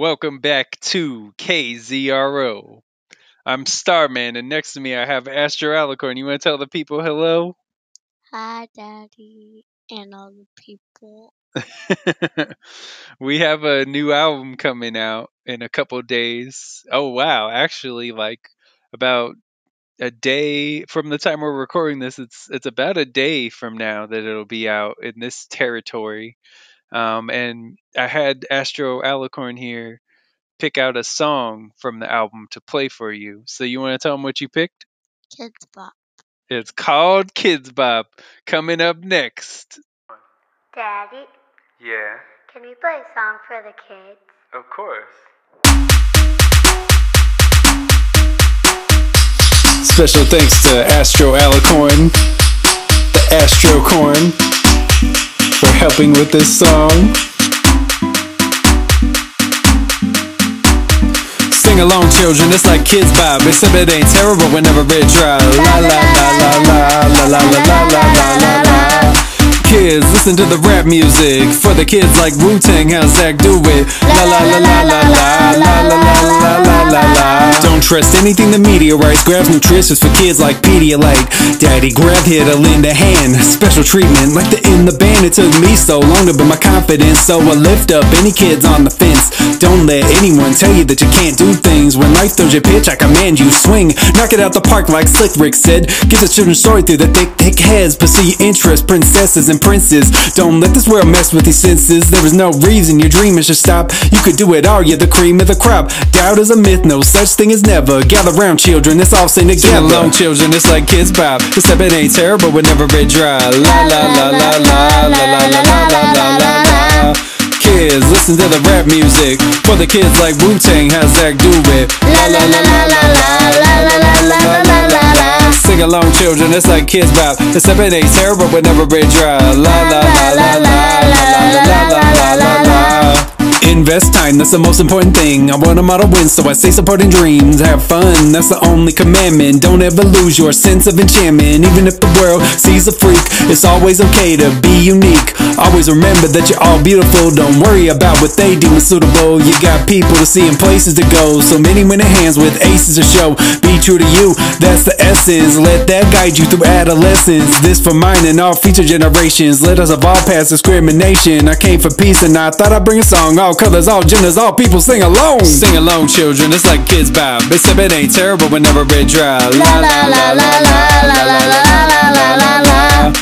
Welcome back to KZRO. I'm Starman, and next to me I have Astro Alacorn. You want to tell the people hello? Hi, Daddy, and all the people. we have a new album coming out in a couple days. Oh, wow. Actually, like about a day from the time we're recording this, it's it's about a day from now that it'll be out in this territory. Um, and I had Astro Alacorn here pick out a song from the album to play for you. So you want to tell them what you picked? Kids Bop. It's called Kids Bop. Coming up next. Daddy, Yeah, can we play a song for the kids? of course. Special thanks to Astro Alicorn, the Astro Corn, for helping with this song. Sing along, children, it's like kids bop. Except it ain't terrible whenever it dry. La la la la la la la la la la la la la. Kids, listen to the rap music. For the kids like Wu Tang, how Zach do it. La la la la la la la la la la la la. Don't trust anything the media writes. Grabs nutritious for kids like Pedialyte. Daddy, grab here to lend a hand. Special treatment, like the in the band. It took me so long to build my confidence, so I lift up any kids on the fence. Don't let anyone tell you that you can't do things. When life throws you a pitch, I command you swing. Knock it out the park like Slick Rick said. Give the children story through the thick, thick heads. Pursue your interests, princesses and princes. Don't let this world mess with your senses. There is no reason your dreaming should stop. You could do it all, you're the cream of the crop. Doubt is a myth, no such thing as never. Gather round, children, let's all sing together. Sing along, children, it's like kids pop. Except it ain't terrible whenever it dry. La la la la la la la la la la la la la. Kids, listen to the rap music. For the kids like Wu Tang, how Zach do it. La la la la la la la la la la la la la. Sing along, children, it's like kids pop. Except it ain't terrible whenever it dry. La la la la la la la la la. That's the most important thing. I want a model win, so I say supporting dreams. Have fun, that's the only commandment. Don't ever lose your sense of enchantment. Even if the world sees a freak, it's always okay to be unique. Always remember that you're all beautiful. Don't worry about what they deem as suitable. You got people to see and places to go. So many winning hands with aces to show. Be true to you, that's the essence. Let that guide you through adolescence. This for mine and all future generations. Let us evolve past discrimination. I came for peace and I thought I'd bring a song. All colors, all genders, all people sing along. Sing along, children. It's like kids bob. Except it ain't terrible whenever it dry. La la la la la la la la la la la la.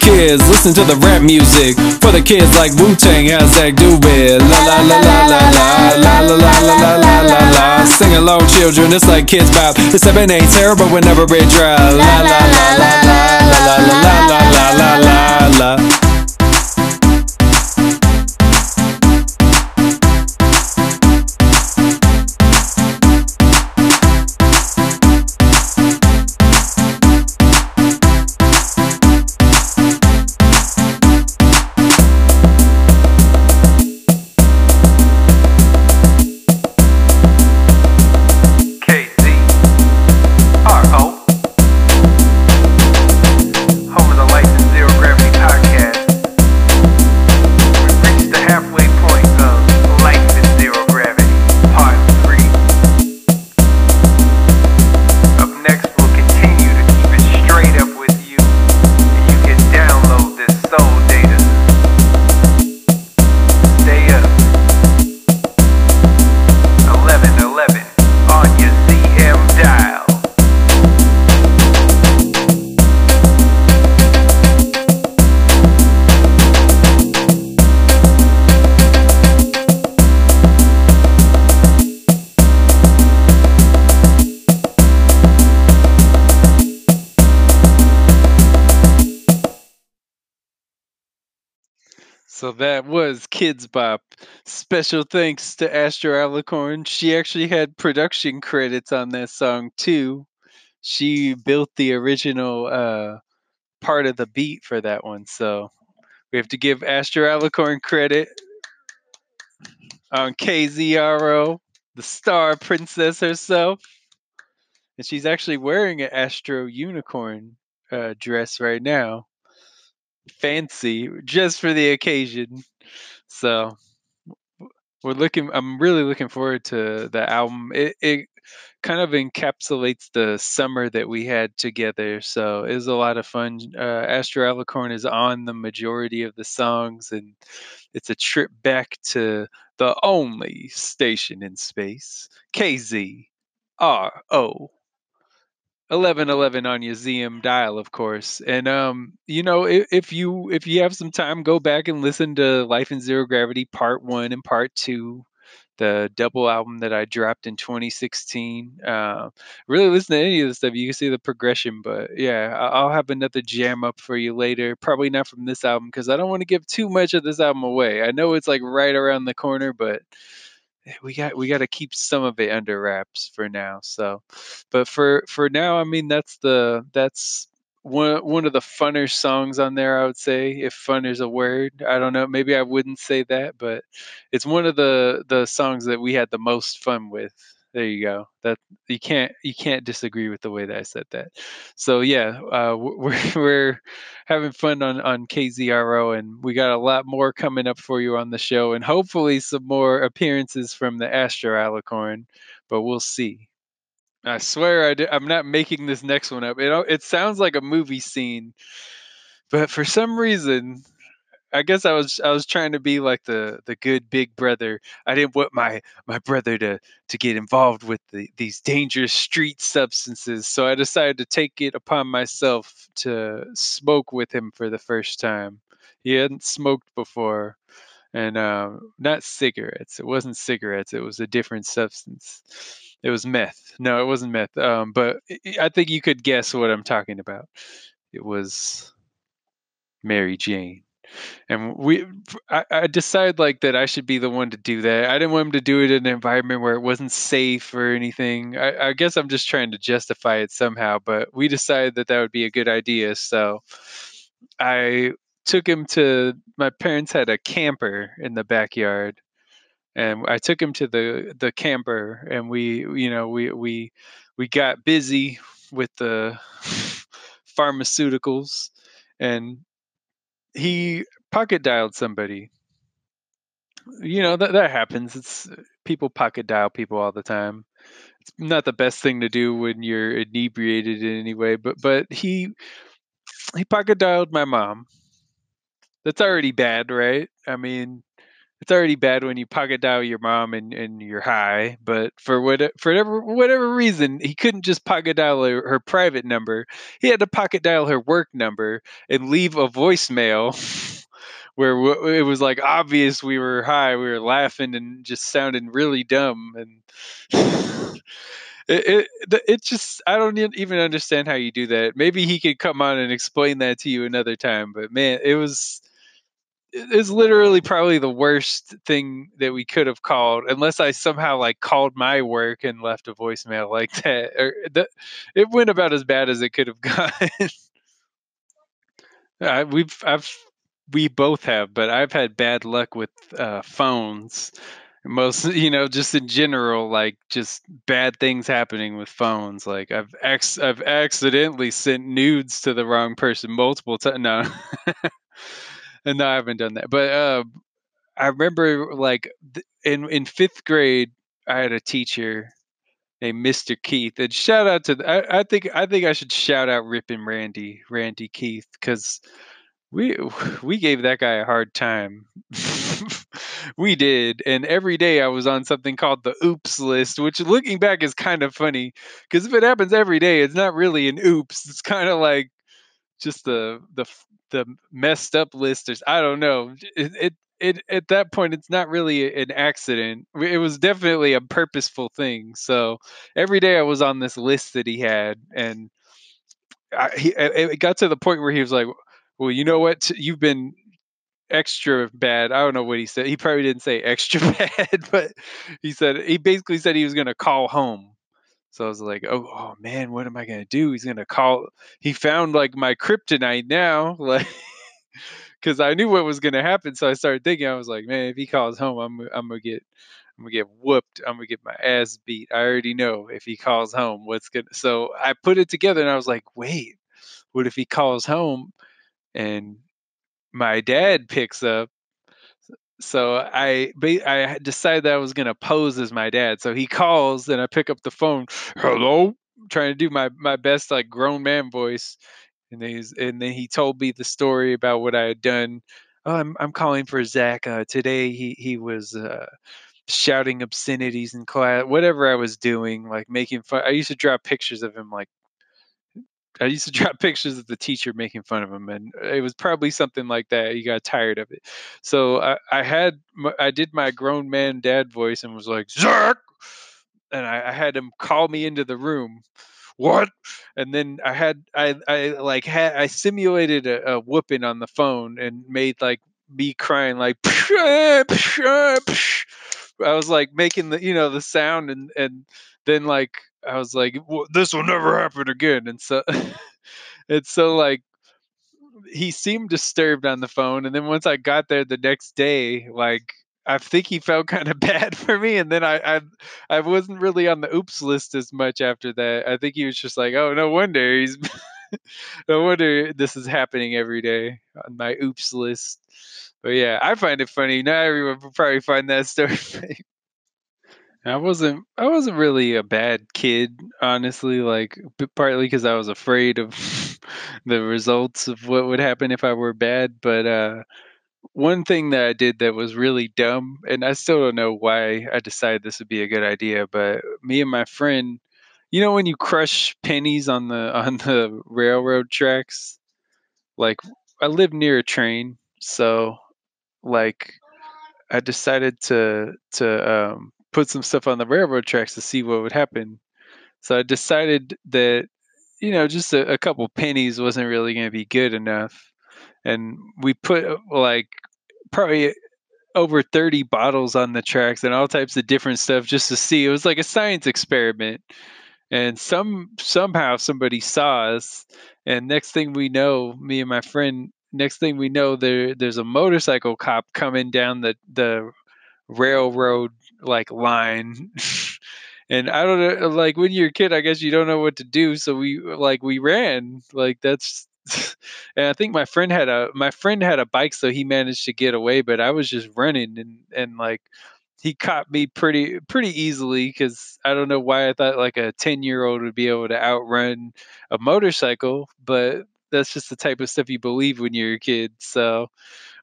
Kids, listen to the rap music. For the kids like Wu Tang, how Zach do it. La la la la la la la la la la la la la. Sing along, children. It's like kids bob. Except it ain't terrible whenever it dry. La la la la la la la la la la la la Kids Bop. Special thanks to Astro Alacorn. She actually had production credits on that song too. She built the original uh, part of the beat for that one. So we have to give Astro Alacorn credit on KZRO, the star princess herself. And she's actually wearing an Astro Unicorn uh, dress right now. Fancy, just for the occasion. So we're looking. I'm really looking forward to the album. It it kind of encapsulates the summer that we had together. So it was a lot of fun. Uh, Astro Alacorn is on the majority of the songs, and it's a trip back to the only station in space, KZRO. 1111 on your ZM dial, of course. And um, you know, if, if you if you have some time, go back and listen to Life in Zero Gravity Part One and Part Two, the double album that I dropped in 2016. Uh, really listen to any of the stuff. You can see the progression, but yeah, I'll have another jam up for you later. Probably not from this album because I don't want to give too much of this album away. I know it's like right around the corner, but we got we got to keep some of it under wraps for now. So, but for for now, I mean that's the that's one one of the funner songs on there. I would say, if fun is a word, I don't know. Maybe I wouldn't say that, but it's one of the the songs that we had the most fun with. There you go. That you can't you can't disagree with the way that I said that. So yeah, uh, we're we're having fun on on KZRO, and we got a lot more coming up for you on the show, and hopefully some more appearances from the Astro Alacorn. But we'll see. I swear I di- I'm not making this next one up. It it sounds like a movie scene, but for some reason I guess I was I was trying to be like the the good big brother. I didn't want my my brother to to get involved with the, these dangerous street substances, so I decided to take it upon myself to smoke with him for the first time. He hadn't smoked before, and um, not cigarettes. It wasn't cigarettes. It was a different substance. It was meth. No, it wasn't meth. Um, but I think you could guess what I'm talking about. It was Mary Jane and we I, I decided like that i should be the one to do that. I didn't want him to do it in an environment where it wasn't safe or anything. I, I guess i'm just trying to justify it somehow but we decided that that would be a good idea. So i took him to my parents had a camper in the backyard and i took him to the the camper and we you know we we we got busy with the pharmaceuticals and he pocket dialed somebody. You know that that happens. It's uh, people pocket dial people all the time. It's not the best thing to do when you're inebriated in any way, but but he he pocket dialed my mom. That's already bad, right? I mean, it's already bad when you pocket dial your mom and, and you're high, but for what for whatever whatever reason, he couldn't just pocket dial her, her private number. He had to pocket dial her work number and leave a voicemail where w- it was like obvious we were high, we were laughing and just sounding really dumb and it, it it just I don't even understand how you do that. Maybe he could come on and explain that to you another time, but man, it was is literally probably the worst thing that we could have called unless i somehow like called my work and left a voicemail like that or that it went about as bad as it could have gone I, we've i've we both have but i've had bad luck with uh, phones most you know just in general like just bad things happening with phones like i've ex- i've accidentally sent nudes to the wrong person multiple times no and no i haven't done that but uh I remember like in in fifth grade, I had a teacher named Mr. Keith, and shout out to the, I, I think I think I should shout out Rip and Randy, Randy Keith, because we we gave that guy a hard time. we did, and every day I was on something called the Oops list, which looking back is kind of funny because if it happens every day, it's not really an oops. It's kind of like just the the the messed up listers. I don't know. It, it it at that point it's not really an accident. It was definitely a purposeful thing. So every day I was on this list that he had, and I, he, it got to the point where he was like, "Well, you know what? You've been." extra bad i don't know what he said he probably didn't say extra bad but he said he basically said he was going to call home so I was like, oh, oh man, what am I gonna do? He's gonna call. He found like my kryptonite now, like, because I knew what was gonna happen. So I started thinking, I was like, man, if he calls home, I'm I'm gonna get I'm gonna get whooped. I'm gonna get my ass beat. I already know if he calls home, what's gonna. So I put it together, and I was like, wait, what if he calls home and my dad picks up? So I I decided that I was gonna pose as my dad. So he calls and I pick up the phone. Hello, trying to do my my best like grown man voice, and then he's and then he told me the story about what I had done. Oh, I'm I'm calling for Zach. Uh, today he he was uh, shouting obscenities in class. Whatever I was doing, like making fun. I used to draw pictures of him like I used to drop pictures of the teacher making fun of him, and uh, it was probably something like that. He got tired of it, so I, I had I did my grown man dad voice and was like Zach, and I, I had him call me into the room. What? And then I had I I like had I simulated a, a whooping on the phone and made like me crying like I was like making the you know the sound and and then like I was like "Well, this will never happen again and so it's so like he seemed disturbed on the phone and then once I got there the next day like I think he felt kind of bad for me and then I, I I wasn't really on the oops list as much after that. I think he was just like, "Oh, no wonder he's no wonder this is happening every day on my oops list." But yeah, I find it funny. Not everyone probably find that story funny. I wasn't I wasn't really a bad kid, honestly, like partly because I was afraid of the results of what would happen if I were bad, but uh one thing that I did that was really dumb, and I still don't know why I decided this would be a good idea, but me and my friend, you know when you crush pennies on the on the railroad tracks? Like I live near a train, so like I decided to to um, put some stuff on the railroad tracks to see what would happen. So I decided that you know just a, a couple pennies wasn't really going to be good enough, and we put uh, like probably over 30 bottles on the tracks and all types of different stuff just to see. It was like a science experiment. And some somehow somebody saw us and next thing we know, me and my friend next thing we know there there's a motorcycle cop coming down the the railroad like line. and I don't know like when you're a kid I guess you don't know what to do so we like we ran. Like that's and I think my friend had a my friend had a bike, so he managed to get away. But I was just running, and and like he caught me pretty pretty easily because I don't know why I thought like a ten year old would be able to outrun a motorcycle, but that's just the type of stuff you believe when you're a kid. So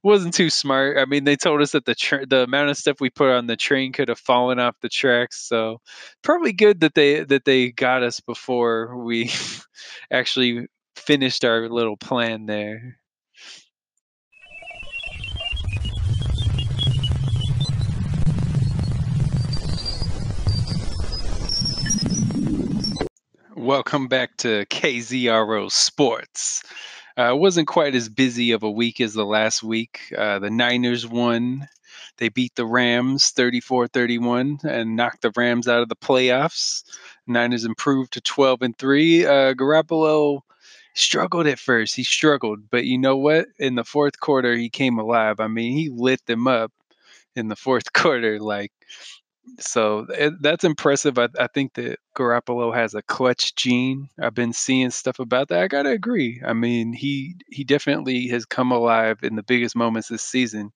wasn't too smart. I mean, they told us that the tra- the amount of stuff we put on the train could have fallen off the tracks. So probably good that they that they got us before we actually finished our little plan there. Welcome back to KZRO Sports. Uh, wasn't quite as busy of a week as the last week. Uh, the Niners won. They beat the Rams 34 31 and knocked the Rams out of the playoffs. Niners improved to 12 and 3. Uh, Garoppolo struggled at first. He struggled, but you know what? In the fourth quarter, he came alive. I mean, he lit them up in the fourth quarter. Like, so it, that's impressive. I, I think that Garoppolo has a clutch gene. I've been seeing stuff about that. I gotta agree. I mean, he he definitely has come alive in the biggest moments this season.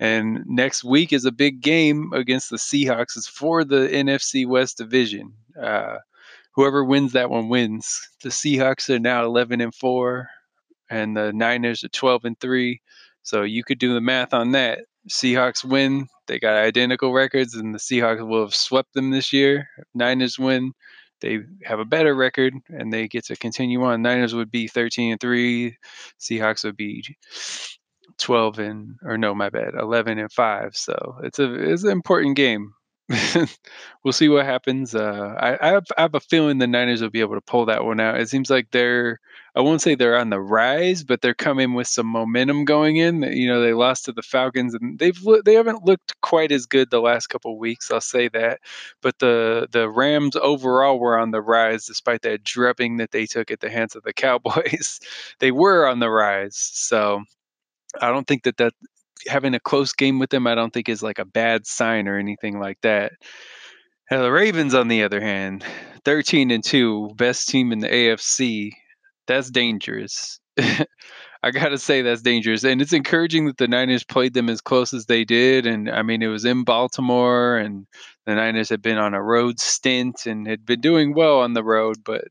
And next week is a big game against the Seahawks. It's for the NFC West division. Uh, whoever wins that one wins. The Seahawks are now 11 and 4 and the Niners are 12 and 3. So you could do the math on that. Seahawks win, they got identical records and the Seahawks will have swept them this year. Niners win, they have a better record and they get to continue on. Niners would be 13 and 3, Seahawks would be 12 and or no, my bad, 11 and 5. So it's a it's an important game. we'll see what happens. Uh, I, I, have, I have a feeling the Niners will be able to pull that one out. It seems like they're, I won't say they're on the rise, but they're coming with some momentum going in. You know, they lost to the Falcons, and they've they haven't looked quite as good the last couple weeks. I'll say that, but the the Rams overall were on the rise despite that drubbing that they took at the hands of the Cowboys. they were on the rise, so I don't think that that having a close game with them, I don't think is like a bad sign or anything like that. Now, the Ravens, on the other hand, 13 and 2, best team in the AFC. That's dangerous. I gotta say that's dangerous, and it's encouraging that the Niners played them as close as they did. And I mean, it was in Baltimore, and the Niners had been on a road stint and had been doing well on the road, but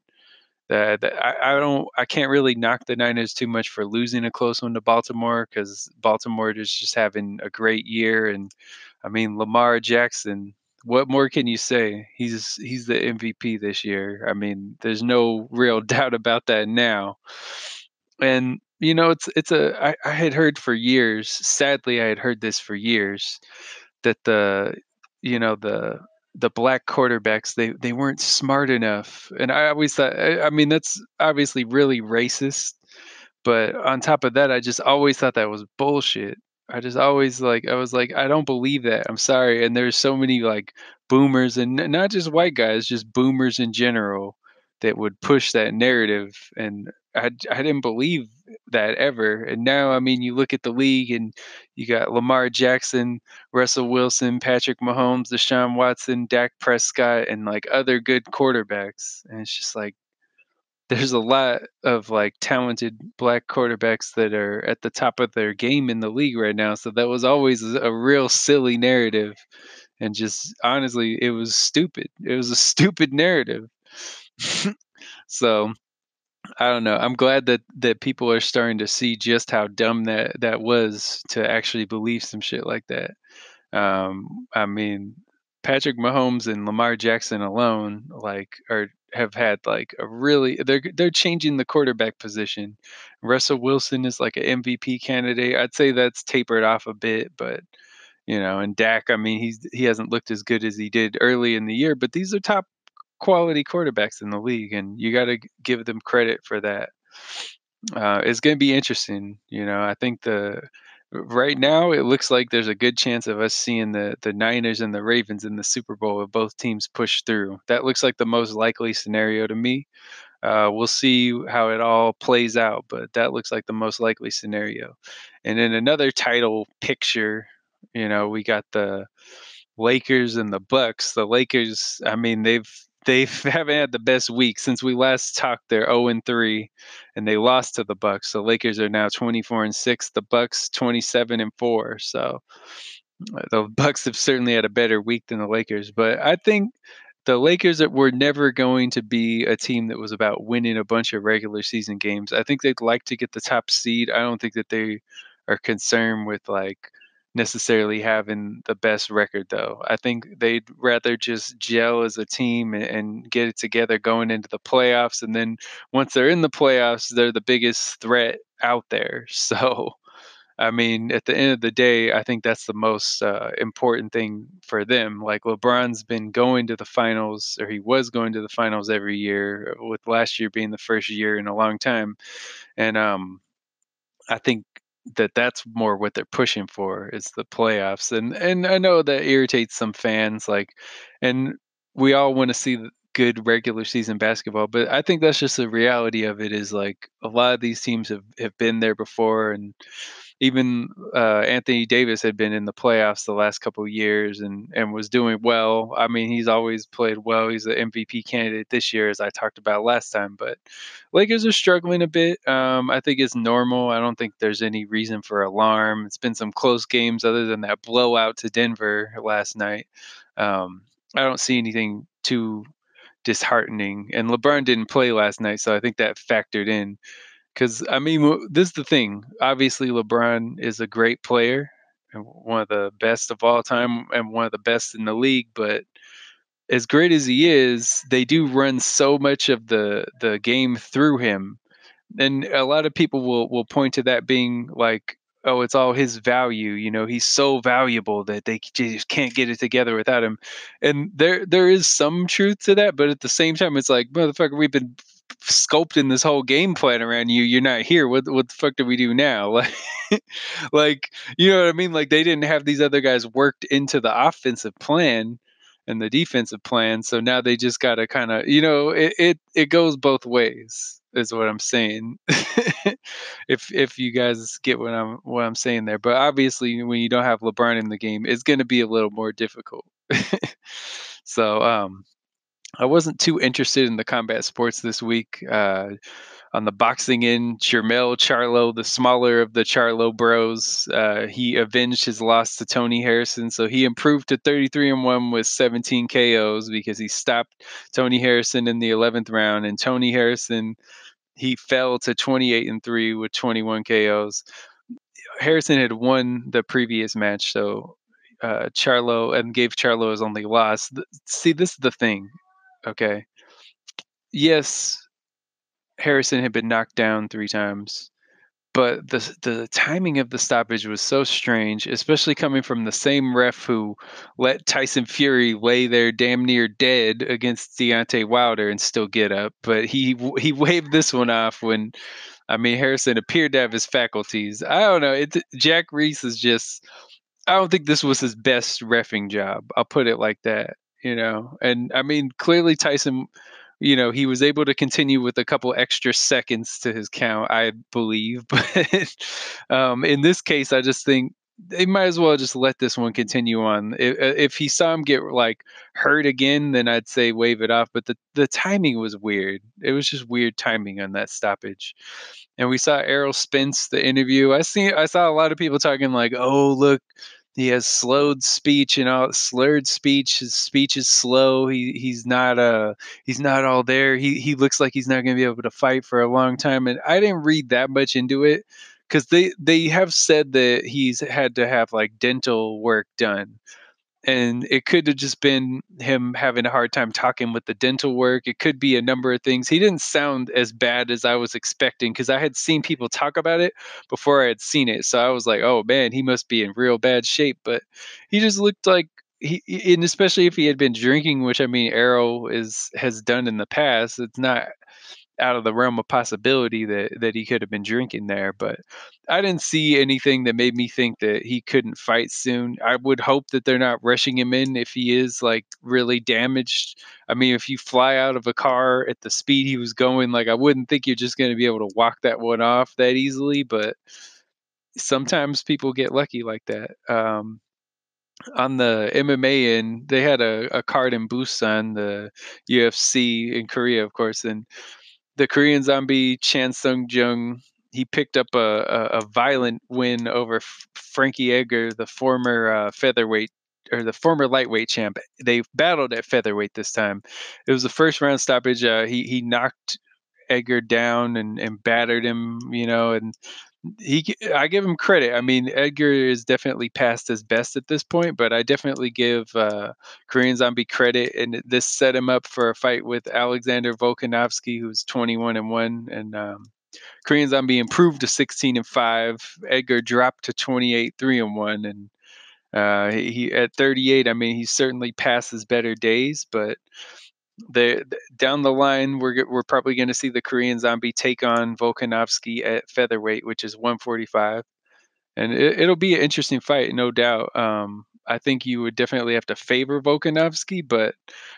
that I, I don't I can't really knock the Niners too much for losing a close one to Baltimore because Baltimore is just having a great year and I mean Lamar Jackson what more can you say? He's he's the MVP this year. I mean there's no real doubt about that now. And you know it's it's a I, I had heard for years sadly I had heard this for years that the you know the the black quarterbacks they they weren't smart enough. And i always thought i, I mean that's obviously really racist but on top of that i just always thought that was bullshit. I just always like i was like i don't believe that. I'm sorry. And there's so many like boomers and not just white guys just boomers in general that would push that narrative and I, I didn't believe that ever and now i mean you look at the league and you got lamar jackson russell wilson patrick mahomes deshaun watson dak prescott and like other good quarterbacks and it's just like there's a lot of like talented black quarterbacks that are at the top of their game in the league right now so that was always a real silly narrative and just honestly it was stupid. It was a stupid narrative. So I don't know. I'm glad that that people are starting to see just how dumb that that was to actually believe some shit like that. Um, I mean, Patrick Mahomes and Lamar Jackson alone, like, are have had like a really they're they're changing the quarterback position. Russell Wilson is like an MVP candidate. I'd say that's tapered off a bit, but you know, and Dak, I mean, he's he hasn't looked as good as he did early in the year, but these are top quality quarterbacks in the league, and you got to give them credit for that. Uh, it's going to be interesting. You know, I think the right now it looks like there's a good chance of us seeing the the Niners and the Ravens in the Super Bowl if both teams push through. That looks like the most likely scenario to me. Uh, we'll see how it all plays out, but that looks like the most likely scenario. And in another title picture, you know, we got the Lakers and the Bucks. The Lakers, I mean, they've they haven't had the best week since we last talked. They're 0 and 3, and they lost to the Bucks. The Lakers are now 24 and 6. The Bucks 27 and 4. So uh, the Bucks have certainly had a better week than the Lakers. But I think the Lakers were never going to be a team that was about winning a bunch of regular season games. I think they'd like to get the top seed. I don't think that they are concerned with like necessarily having the best record though. I think they'd rather just gel as a team and, and, get it together going into the playoffs and then once they're in the playoffs they're the biggest threat out there. So I mean, at the end of the day, I think that's the most uh, important thing for them. Like LeBron's been going to the finals, or he was going to the finals every year, with last year being the first year in a long time. And um, I think that that's more what they're pushing for is the playoffs and and I know that irritates some fans like and we all want to see good regular season basketball but I think that's just the reality of it is like a lot of these teams have have been there before and even uh, Anthony Davis had been in the playoffs the last couple years and and was doing well. I mean, he's always played well. He's an MVP candidate this year, as I talked about last time. But Lakers are struggling a bit. Um, I think it's normal. I don't think there's any reason for alarm. It's been some close games, other than that blowout to Denver last night. Um, I don't see anything too disheartening. And LeBron didn't play last night, so I think that factored in. Because I mean, this is the thing. Obviously, LeBron is a great player one of the best of all time, and one of the best in the league. But as great as he is, they do run so much of the the game through him, and a lot of people will will point to that being like oh, it's all his value. You know, he's so valuable that they just can't get it together without him. And there there is some truth to that, but at the same time, it's like, motherfucker, we've been sculpting this whole game plan around you. You're not here. What what the fuck do we do now? Like, like you know what I mean? Like they didn't have these other guys worked into the offensive plan and the defensive plan. So now they just got to kind of, you know, it, it it goes both ways is what I'm saying. if if you guys get what I'm what I'm saying there, but obviously when you don't have LeBron in the game, it's going to be a little more difficult. so um, I wasn't too interested in the combat sports this week. Uh, on the boxing end, Jermell Charlo, the smaller of the Charlo bros, uh, he avenged his loss to Tony Harrison. So he improved to 33 and 1 with 17 KOs because he stopped Tony Harrison in the 11th round. And Tony Harrison, he fell to 28 and 3 with 21 KOs. Harrison had won the previous match, so uh, Charlo and gave Charlo his only loss. See, this is the thing. Okay. Yes, Harrison had been knocked down three times, but the the timing of the stoppage was so strange, especially coming from the same ref who let Tyson Fury lay there damn near dead against Deontay Wilder and still get up. But he he waved this one off when, I mean, Harrison appeared to have his faculties. I don't know. It, Jack Reiss is just. I don't think this was his best refing job. I'll put it like that. You know, and I mean, clearly Tyson you know, he was able to continue with a couple extra seconds to his count, I believe. But um, in this case, I just think they might as well just let this one continue on. If, uh, if, he saw him get like hurt again, then I'd say wave it off. But the, the timing was weird. It was just weird timing on that stoppage. And we saw Errol Spence the interview. I see I saw a lot of people talking like, "Oh, look, he has slowed speech and all slurred speech. His speech is slow. He he's not uh he's not all there. He he looks like he's not going to be able to fight for a long time. And I didn't read that much into it because they they have said that he's had to have like dental work done and it could have just been him having a hard time talking with the dental work. It could be a number of things. He didn't sound as bad as I was expecting because I had seen people talk about it before I had seen it. So I was like, oh man, he must be in real bad shape. But he just looked like he, and especially if he had been drinking, which I mean, Errol is has done in the past. It's not out of the realm of possibility that that he could have been drinking there but i didn't see anything that made me think that he couldn't fight soon. I would hope that they're not rushing him in if he is like really damaged. I mean if you fly out of a car at the speed he was going like i wouldn't think you're just going to be able to walk that one off that easily but sometimes people get lucky like that. Um, on the MMA end, they had a, a card in Busan, the UFC in Korea, of course, and the Korean zombie Chan Sung Jung, he picked up a, a, a violent win over F- Frankie Edgar, the former uh, featherweight or the former lightweight champ. They battled at featherweight this time. It was the first round stoppage. Uh, he he knocked Edgar down and, and battered him, you know, and he I give him credit. I mean, Edgar is definitely past his best at this point, but I definitely give uh, Korean Zombie credit, and this set him up for a fight with Alexander Volkanovski, who's 21 and one, and um, Korean Zombie improved to 16 and five. Edgar dropped to 28 three and one, and uh, he at 38. I mean, he certainly passes better days, but the, down the line, we're we're probably going to see the Korean Zombie take on Volkanovski at featherweight, which is 145, and it, will be an interesting fight, no doubt. Um, I think you would definitely have to favor Volkanovski, but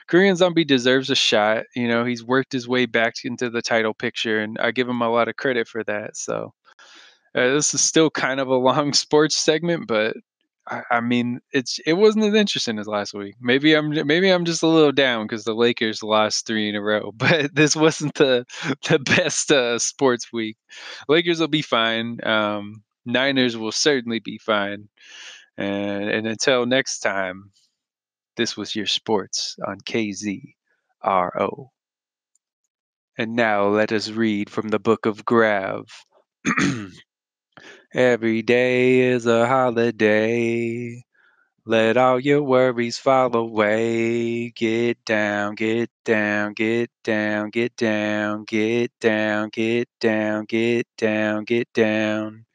Korean Zombie deserves a shot. You know, he's worked his way back into the title picture, and I give him a lot of credit for that. So. Uh, this is still kind of a long sports segment, but I, I mean, it's it wasn't as interesting as last week. Maybe I'm maybe I'm just a little down because the Lakers lost three in a row, but this wasn't the the best uh, sports week. Lakers will be fine. Um, Niners will certainly be fine. And, and until next time, this was your sports on KZRO. And now let us read from the book of Grav. Every day is a holiday. Let all your worries fall away. Get down, get down, get down, get down, get down, get down, get down, get down.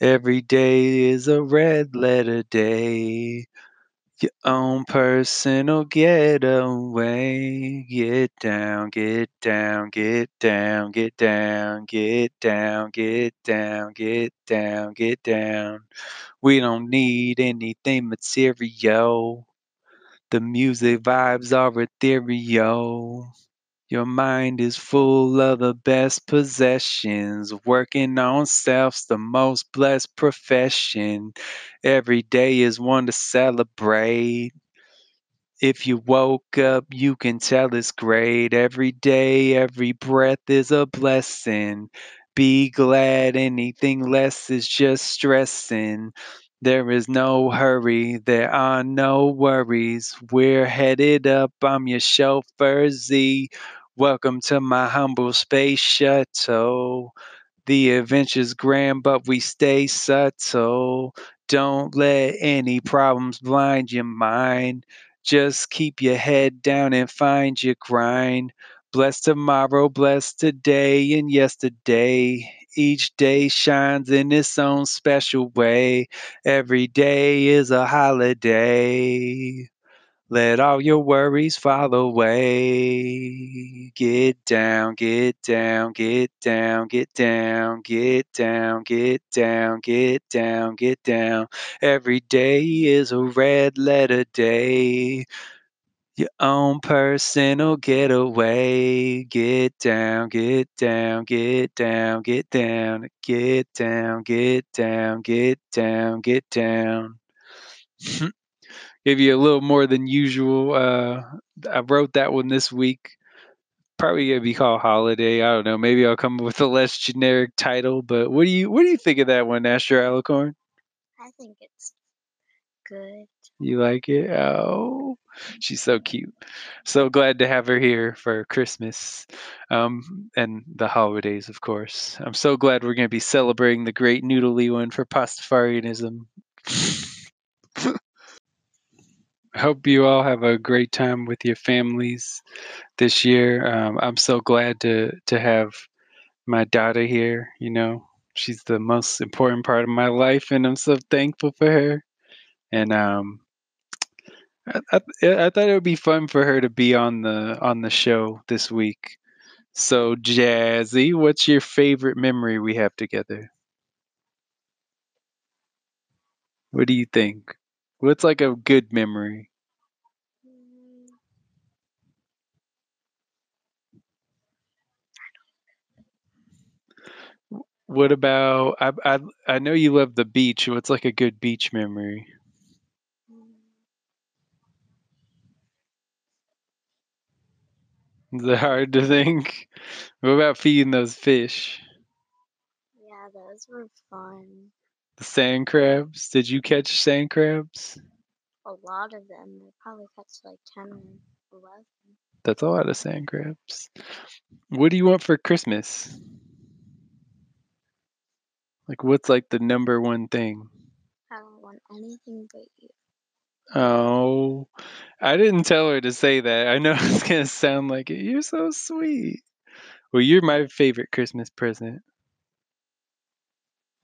Every day is a red letter day. Your own personal getaway. Get down, get down, get down, get down, get down, get down, get down, get down. We don't need anything material. The music vibes are ethereal. Your mind is full of the best possessions. Working on self's the most blessed profession. Every day is one to celebrate. If you woke up, you can tell it's great. Every day, every breath is a blessing. Be glad anything less is just stressing. There is no hurry, there are no worries. We're headed up, I'm your chauffeur Z. Welcome to my humble space shuttle. The adventure's grand, but we stay subtle. Don't let any problems blind your mind. Just keep your head down and find your grind. Bless tomorrow, bless today and yesterday. Each day shines in its own special way. Every day is a holiday. Let all your worries fall away. Get down, get down, get down, get down, get down, get down, get down, get down. Every day is a red letter day. Your own personal getaway. Get down, get down, get down, get down, get down, get down, get down, get down. Gave you a little more than usual. Uh, I wrote that one this week. Probably gonna be called Holiday. I don't know. Maybe I'll come up with a less generic title. But what do you what do you think of that one, Astro Alacorn? I think it's good. You like it? Oh, she's so cute. So glad to have her here for Christmas um, and the holidays, of course. I'm so glad we're going to be celebrating the great noodly one for Pastafarianism. Hope you all have a great time with your families this year. Um, I'm so glad to to have my daughter here. You know, she's the most important part of my life, and I'm so thankful for her. And um, I, I, I thought it would be fun for her to be on the on the show this week. So, Jazzy, what's your favorite memory we have together? What do you think? What's like a good memory? What about I I I know you love the beach. What's like a good beach memory? Is it hard to think? What about feeding those fish? Yeah, those were fun. The sand crabs? Did you catch sand crabs? A lot of them. I probably catch like 10 or 11. That's a lot of sand crabs. What do you want for Christmas? Like what's like the number one thing? I don't want anything but you. Oh, I didn't tell her to say that. I know it's gonna sound like it. You're so sweet. Well, you're my favorite Christmas present.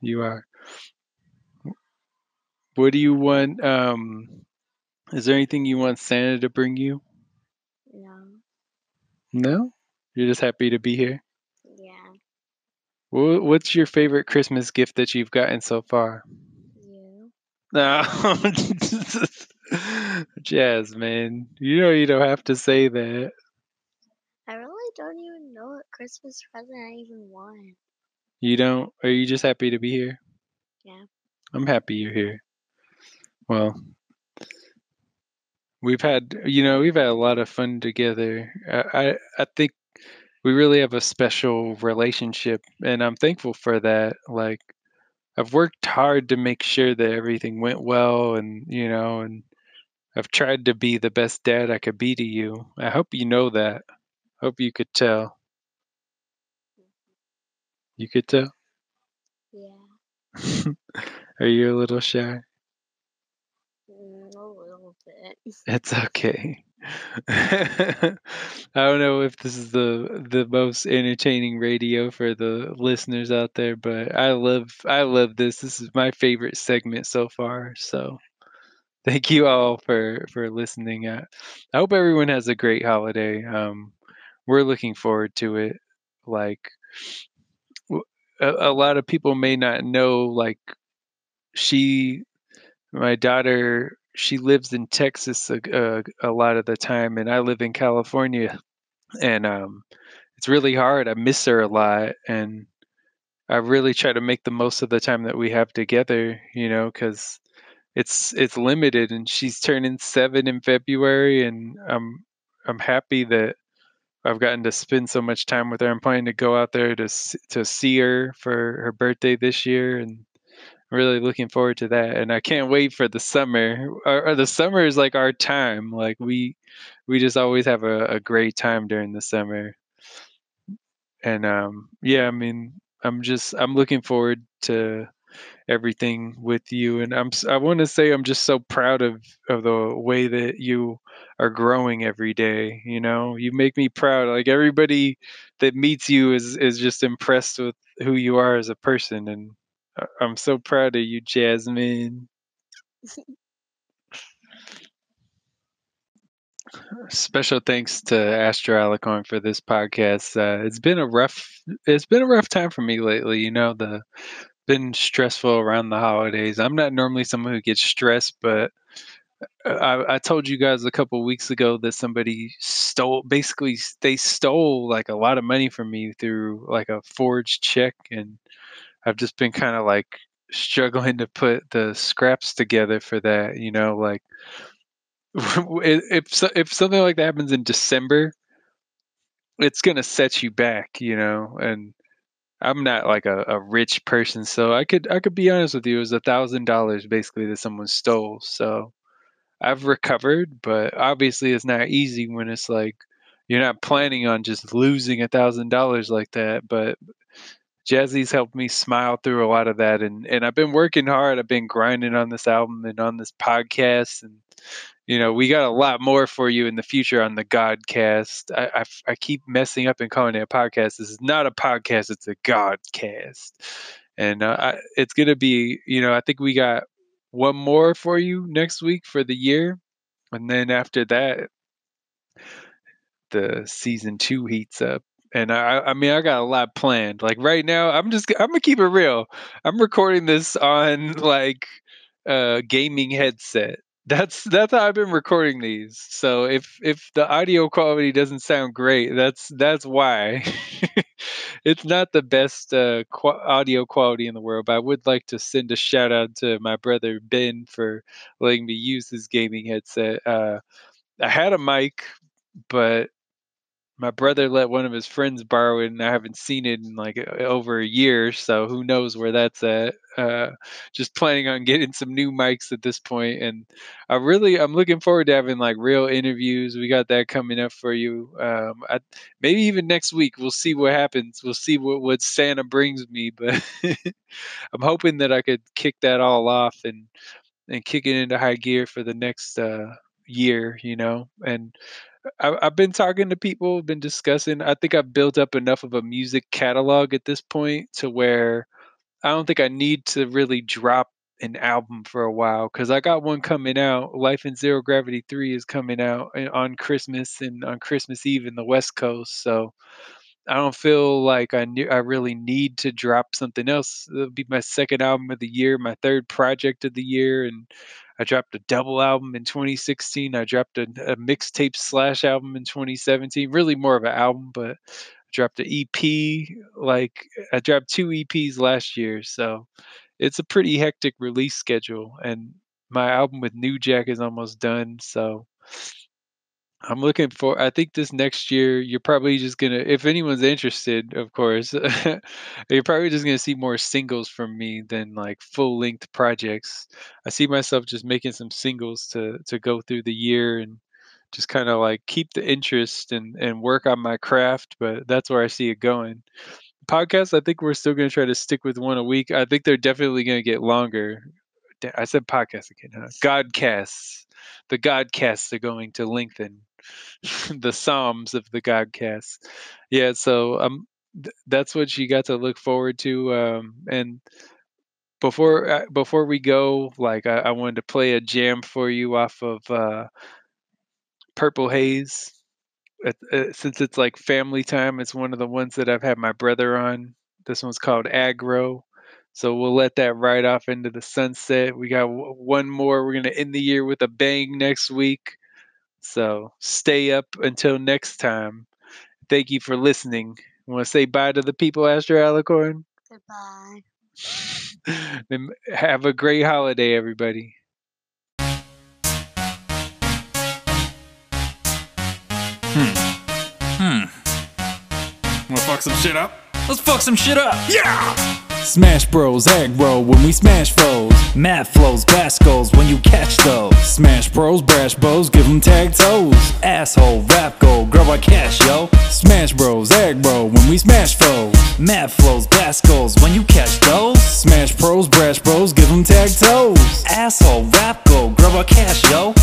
You are. What do you want? Um, is there anything you want Santa to bring you? No. No? You're just happy to be here? What's your favorite Christmas gift that you've gotten so far? You. Oh, no. Jazz, man. You know you don't have to say that. I really don't even know what Christmas present I even want. You don't? Are you just happy to be here? Yeah. I'm happy you're here. Well, we've had, you know, we've had a lot of fun together. I, I, I think we really have a special relationship, and I'm thankful for that. Like, I've worked hard to make sure that everything went well, and you know, and I've tried to be the best dad I could be to you. I hope you know that. Hope you could tell. You could tell. Yeah. Are you a little shy? Mm, a little bit. It's okay. I don't know if this is the the most entertaining radio for the listeners out there, but I love I love this. This is my favorite segment so far. So thank you all for for listening. I, I hope everyone has a great holiday. Um, we're looking forward to it. Like a lot of people may not know, like she my daughter she lives in Texas a, a, a lot of the time, and I live in California, and um, it's really hard. I miss her a lot, and I really try to make the most of the time that we have together. You know, because it's it's limited, and she's turning seven in February, and I'm I'm happy that I've gotten to spend so much time with her. I'm planning to go out there to to see her for her birthday this year, and really looking forward to that. And I can't wait for the summer. Or, the summer is like our time. Like we we just always have a, a great time during the summer. And um, yeah, I mean, I'm just I'm looking forward to everything with you and i'm i want to say i'm just so proud of of the way that you are growing every day you know you make me proud like everybody that meets you is is just impressed with who you are as a person and i'm so proud of you jasmine. Special thanks to astro Alacorn for this podcast. Uh, it's been a rough it's been a rough time for me lately you know the been stressful around the holidays. I'm not normally someone who gets stressed but I, I told you guys a couple weeks ago that somebody stole basically they stole like a lot of money from me through like a forged check and I've just been kind of like struggling to put the scraps together for that you know like if if something like that happens in December it's going to set you back you know and I'm not like a, a rich person so I could I could be honest with you it was a thousand dollars basically that someone stole so I've recovered, but obviously it's not easy when it's like you're not planning on just losing a thousand dollars like that. But Jazzy's helped me smile through a lot of that, and and I've been working hard. I've been grinding on this album and on this podcast, and you know we got a lot more for you in the future on the Godcast. I I keep messing up and calling it a podcast. This is not a podcast; it's a Godcast, and uh, I, it's gonna be. You know, I think we got one more for you next week for the year and then after that, the season two heats up. And I, I mean, I got a lot planned. Like right now, I'm just, I'm gonna keep it real. I'm recording this on like a gaming headset. That's that's how I've been recording these. So if if the audio quality doesn't sound great, that's that's why. it's not the best uh, qu- audio quality in the world, but I would like to send a shout out to my brother Ben for letting me use his gaming headset. Uh, I had a mic, but my brother let one of his friends borrow it, and I haven't seen it in like over a year. So who knows where that's at? Uh, just planning on getting some new mics at this point, and I really I'm looking forward to having like real interviews. We got that coming up for you. Um, I, maybe even next week. We'll see what happens. We'll see what what Santa brings me, but I'm hoping that I could kick that all off and and kick it into high gear for the next uh, year. You know, and I, I've been talking to people, been discussing. I think I've built up enough of a music catalog at this point to where I don't think I need to really drop an album for a while because I got one coming out. Life in Zero Gravity 3 is coming out uh, on Christmas and on Christmas Eve in the West Coast. So I don't feel like I knew I really need to drop something else. It'll be my second album of the year, my third project of the year, and I dropped a double album in 2016. I dropped a, a mixtape slash album in 2017. Really more of an album, but I dropped an EP. Like I dropped two EPs last year, so it's a pretty hectic release schedule. And my album with New Jack is almost done, so I'm looking for. I think this next year, you're probably just gonna, if anyone's interested, of course, you're probably just gonna see more singles from me than like full length projects. I see myself just making some singles to to go through the year and just kind of like keep the interest and and work on my craft. But that's where I see it going. Podcasts, I think we're still gonna try to stick with one a week. I think they're definitely gonna get longer. I said podcast again, huh? Godcasts. The Godcasts are going to lengthen. the Psalms of the Godcast. Yeah, so um, th- that's what you got to look forward to. Um, and before uh, before we go, like I, I wanted to play a jam for you off of uh, Purple Haze. Uh, since it's like family time, it's one of the ones that I've had my brother on. This one's called Aggro. So we'll let that ride off into the sunset. We got one more. We're going to end the year with a bang next week. So stay up until next time. Thank you for listening. Want to say bye to the people, Astro Alacorn? Goodbye. have a great holiday, everybody. Hmm. Hmm. Wanna fuck some shit up? Let's fuck some shit up. Yeah! Smash Bros. Aggro when we smash foes. Mad flows, goals when you catch those. Smash Bros, brash bows, give them tag toes. Asshole, rap goal, grab our cash, yo. Smash Bros, aggro when we smash foes. Mad flows, goals when you catch those. Smash Pros, brash bros, give them tag toes. Asshole, rap goal, grab our cash, yo.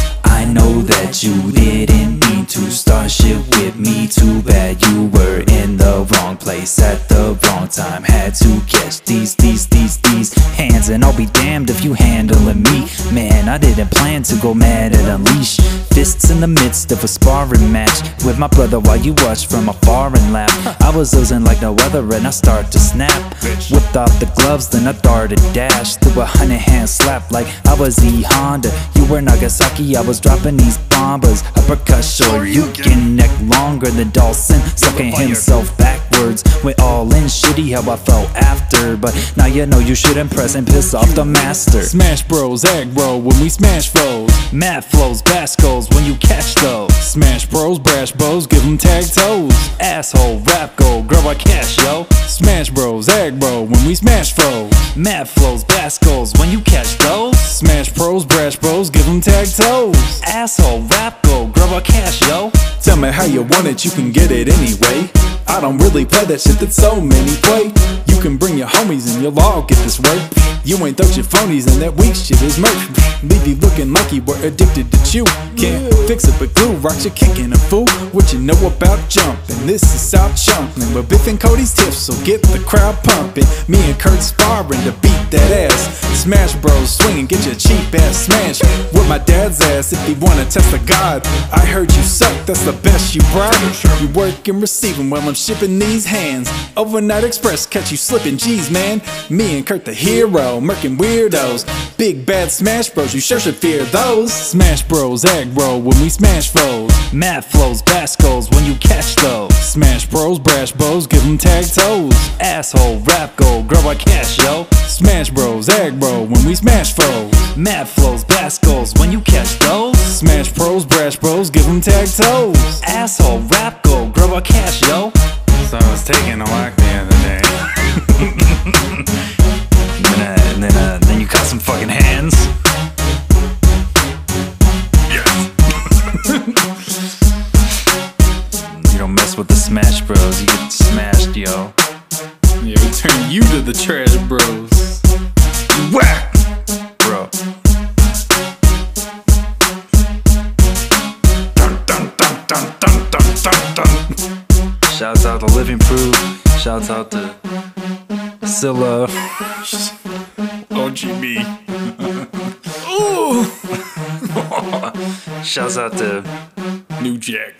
I know that you didn't mean to start shit with me. Too bad you were in the wrong place at the wrong time. Had to catch these, these, these, these hands, and I'll be damned if you handling me. Man, I didn't plan to go mad and unleash fists in the midst of a sparring match with my brother while you watched from afar and laugh. I was losing like no other, and I start to snap. Whipped off the gloves, then I darted dash through a hundred hand slap like I was E Honda. You were Nagasaki, I was dropping these bombers. Uppercut short, you can neck longer than Dawson, sucking himself backwards. Went all in, shitty how I felt after. But now you know you should impress and piss off the master. Smash Bros, aggro when we smash foes. Mad flows, goals when you catch those. Smash Bros, brash bows, give them tag toes. Asshole, rap goal, grab our cash, yo. Smash Bros, aggro when we smash foes. Mad flows, goals when you catch those. Smash Pros, brash bros, give them tag toes. Asshole, rap goal, grab our cash, yo. Tell me how you want it, you can get it anyway. I don't really play that shit that so many play. You can bring your homies and you'll all get this way. You ain't those your phonies and that weak shit is murk. Leave you looking like you were addicted to chew. Can't fix it but glue, rocks you kicking a fool. What you know about jumping? This is South Chumpling. But Biff and Cody's tips, so get the crowd pumping. Me and Kurt sparring to beat that ass. Smash Bros swinging, get your cheap ass smashed. With my dad's ass if he wanna test the God. I heard you suck, that's the best you brought. You work and receiving while I'm shipping these hands. Overnight Express, catch you slipping, G's man. Me and Kurt the hero, murking weirdos. Big bad Smash Bros, you sure should fear those. Smash Bros, aggro when we smash foes. Mad flows, goals when you catch those. Smash Bros, brash bows, give them tag toes. Asshole, rap goal, grab our cash, yo. Smash Bros, aggro when we smash foes. Mad flows, goals when you catch those. Smash Pros, brash bros, give them tag toes. Asshole, rap goal, grab our cash, yo. So I was taking a walk the other day. and then, uh, and then, uh, then you caught some fucking hands. you don't mess with the Smash Bros. You get smashed, yo. Yeah, we turn you to the trash bros. Whack, Living Proof. Shouts out to Scylla. OGB. Shouts out to New Jack.